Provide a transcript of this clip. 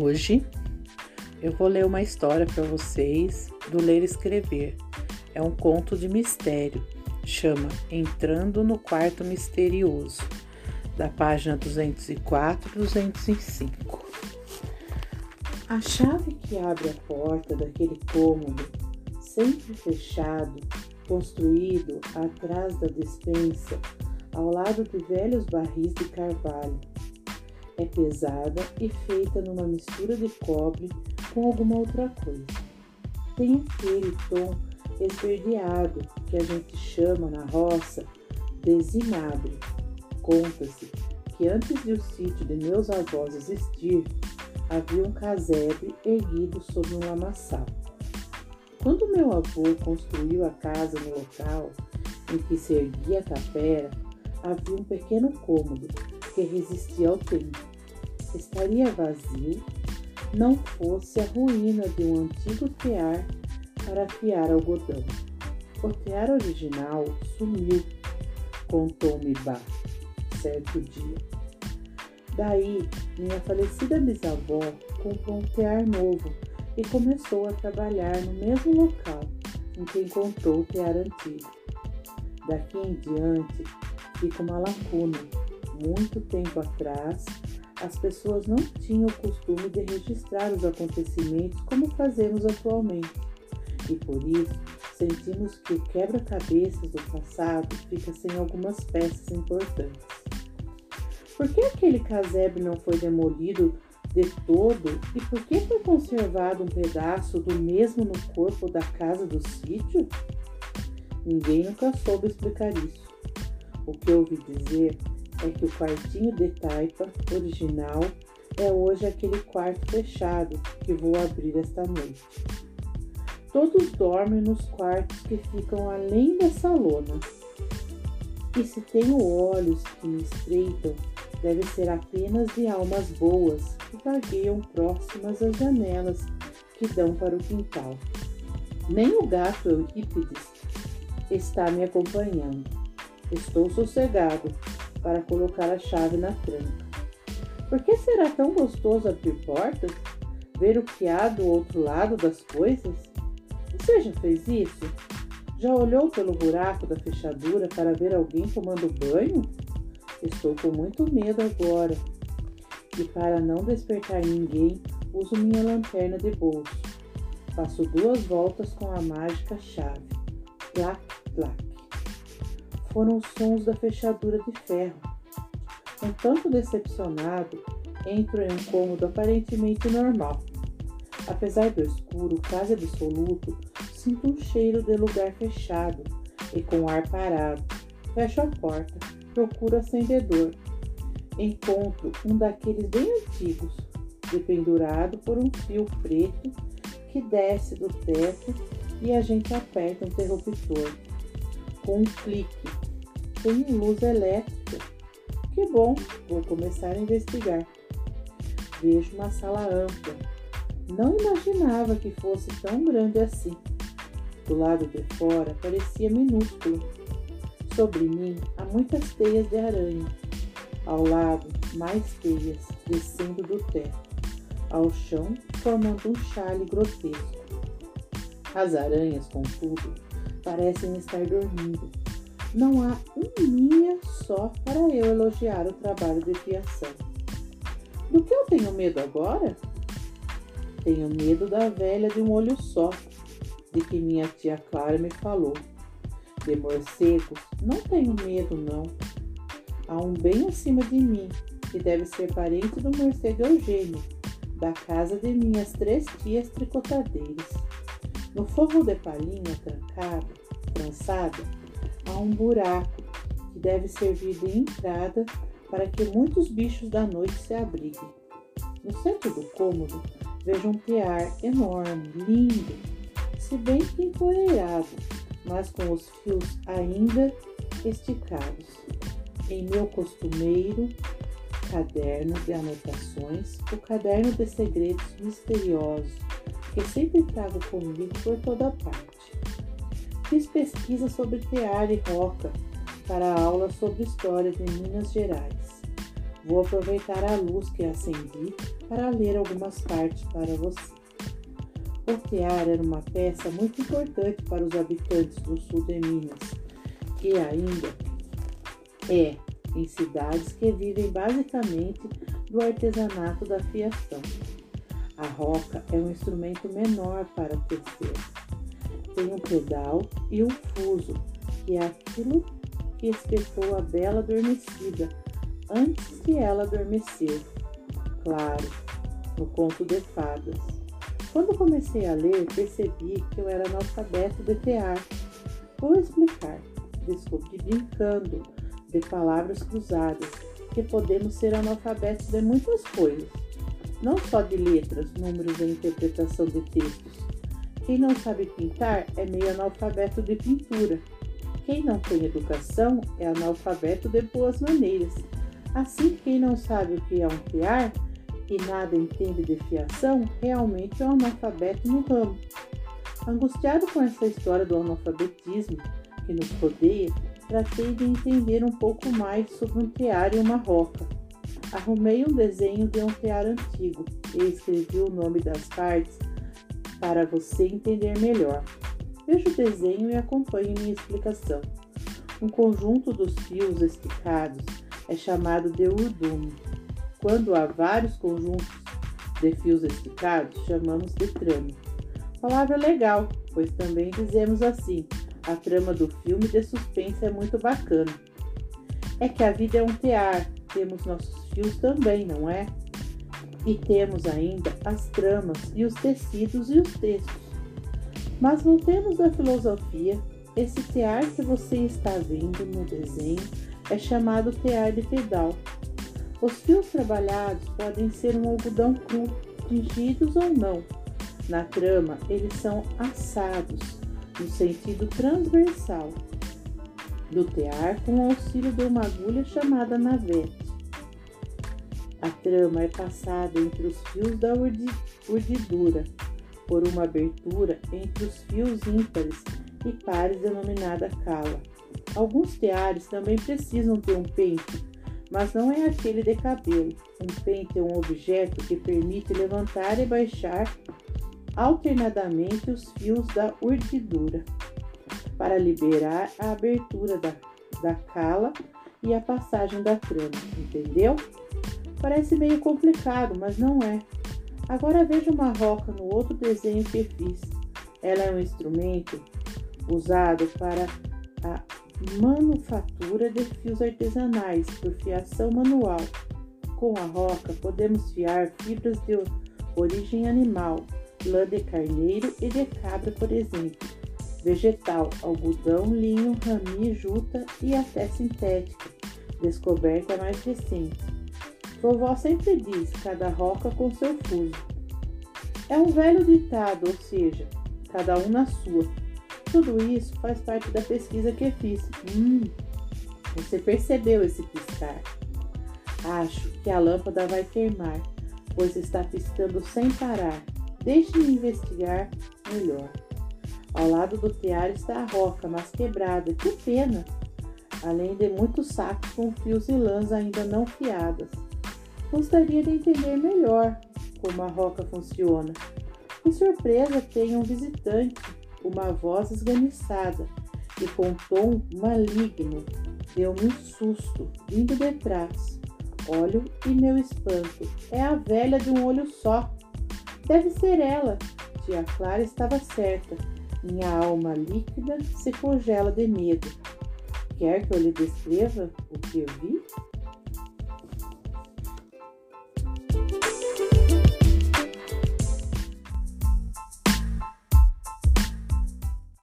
Hoje eu vou ler uma história para vocês do Ler e Escrever. É um conto de mistério, chama Entrando no Quarto Misterioso, da página 204 e 205. A chave que abre a porta daquele cômodo, sempre fechado, construído atrás da despensa, ao lado de velhos barris de carvalho, é pesada e feita numa mistura de cobre com alguma outra coisa. Tem aquele tom esverdeado que a gente chama na roça de zinabre. Conta-se que antes de o sítio de meus avós existir, havia um casebre erguido sobre um lamaçal. Quando meu avô construiu a casa no local em que se erguia a tapera, havia um pequeno cômodo que resistia ao tempo estaria vazio não fosse a ruína de um antigo tear para afiar algodão. O tear original sumiu, contou-me Bá, certo dia. Daí, minha falecida bisavó comprou um tear novo e começou a trabalhar no mesmo local em que encontrou o tear antigo. Daqui em diante fica uma lacuna. Muito tempo atrás, as pessoas não tinham o costume de registrar os acontecimentos como fazemos atualmente, e por isso sentimos que o quebra-cabeças do passado fica sem algumas peças importantes. Por que aquele casebre não foi demolido de todo e por que foi conservado um pedaço do mesmo no corpo da casa do sítio? Ninguém nunca soube explicar isso. O que ouvi dizer é que o quartinho de taipa original é hoje aquele quarto fechado que vou abrir esta noite. Todos dormem nos quartos que ficam além dessa lona. E se tenho olhos que me estreitam, deve ser apenas de almas boas que vagueiam próximas às janelas que dão para o quintal. Nem o gato Eurípides está me acompanhando. Estou sossegado, para colocar a chave na tranca. Por que será tão gostoso abrir portas? Ver o que há do outro lado das coisas? Você já fez isso? Já olhou pelo buraco da fechadura para ver alguém tomando banho? Estou com muito medo agora. E para não despertar ninguém, uso minha lanterna de bolso. Faço duas voltas com a mágica chave. Plac, plac foram os sons da fechadura de ferro. Um tanto decepcionado, entro em um cômodo aparentemente normal. Apesar do escuro quase absoluto, sinto um cheiro de lugar fechado e com ar parado. Fecho a porta, procuro acendedor. Encontro um daqueles bem antigos, dependurado por um fio preto que desce do teto e a gente aperta o interruptor. Com um clique, tem luz elétrica. Que bom, vou começar a investigar. Vejo uma sala ampla. Não imaginava que fosse tão grande assim. Do lado de fora parecia minúsculo. Sobre mim há muitas teias de aranha. Ao lado, mais teias descendo do teto. Ao chão, formando um chale grotesco. As aranhas, contudo, parecem estar dormindo não há um dia só para eu elogiar o trabalho de criação. Do que eu tenho medo agora? Tenho medo da velha de um olho só, de que minha tia Clara me falou. De morcegos, não tenho medo, não. Há um bem acima de mim, que deve ser parente do morcego Eugênio, da casa de minhas três tias tricotadeiras. No forro de palhinha trancado, trançada, há um buraco que deve servir de entrada para que muitos bichos da noite se abriguem. No centro do cômodo vejo um tear enorme, lindo, se bem que empoeirado, mas com os fios ainda esticados. Em meu costumeiro caderno de anotações, o caderno de segredos misteriosos que sempre trago comigo por toda parte. Fiz pesquisa sobre tear e roca para a aula sobre história de Minas Gerais. Vou aproveitar a luz que acendi para ler algumas partes para você. O tear era uma peça muito importante para os habitantes do sul de Minas, e ainda é em cidades que vivem basicamente do artesanato da fiação. A roca é um instrumento menor para tecer. Tem um pedal e um fuso, que é aquilo que espetou a bela adormecida antes de ela adormecer. Claro, no conto de fadas. Quando comecei a ler, percebi que eu era analfabeto de tear. Vou explicar. Descobri brincando de palavras cruzadas que podemos ser analfabetos de muitas coisas, não só de letras, números e interpretação de textos. Quem não sabe pintar é meio analfabeto de pintura. Quem não tem educação é analfabeto de boas maneiras. Assim, quem não sabe o que é um tear e nada entende de fiação, realmente é um analfabeto no ramo. Angustiado com essa história do analfabetismo que nos rodeia, tratei de entender um pouco mais sobre um tear e uma roca. Arrumei um desenho de um tear antigo e escrevi o nome das partes para você entender melhor. Veja o desenho e acompanhe minha explicação. Um conjunto dos fios esticados é chamado de urdume. Quando há vários conjuntos de fios esticados, chamamos de trama. Palavra legal, pois também dizemos assim: a trama do filme de suspense é muito bacana. É que a vida é um tear, temos nossos fios também, não é? E temos ainda as tramas e os tecidos e os textos. Mas voltemos à filosofia. Esse tear que você está vendo no desenho é chamado tear de pedal. Os fios trabalhados podem ser um algodão cru, tingidos ou não. Na trama, eles são assados no sentido transversal do tear com o auxílio de uma agulha chamada navete. A trama é passada entre os fios da urdidura por uma abertura entre os fios ímpares e pares denominada cala. Alguns teares também precisam ter um pente, mas não é aquele de cabelo. Um pente é um objeto que permite levantar e baixar alternadamente os fios da urdidura para liberar a abertura da, da cala e a passagem da trama, entendeu? Parece meio complicado, mas não é. Agora veja uma roca no outro desenho que fiz. Ela é um instrumento usado para a manufatura de fios artesanais por fiação manual. Com a roca podemos fiar fibras de origem animal, lã de carneiro e de cabra, por exemplo, vegetal, algodão, linho, rami, juta e até sintética, descoberta mais recente. Vovó sempre diz: cada roca com seu fuso. É um velho ditado, ou seja, cada um na sua. Tudo isso faz parte da pesquisa que fiz. Hum, você percebeu esse piscar? Acho que a lâmpada vai queimar, pois está piscando sem parar. Deixe-me investigar melhor. Ao lado do tear está a roca, mas quebrada. Que pena! Além de muitos sacos com fios e lãs ainda não fiadas. Gostaria de entender melhor como a roca funciona. Que surpresa tem um visitante uma voz esganiçada e com tom maligno deu-me um susto, vindo de trás. Olho e meu espanto. É a velha de um olho só. Deve ser ela. Tia Clara estava certa. Minha alma líquida se congela de medo. Quer que eu lhe descreva o que eu vi?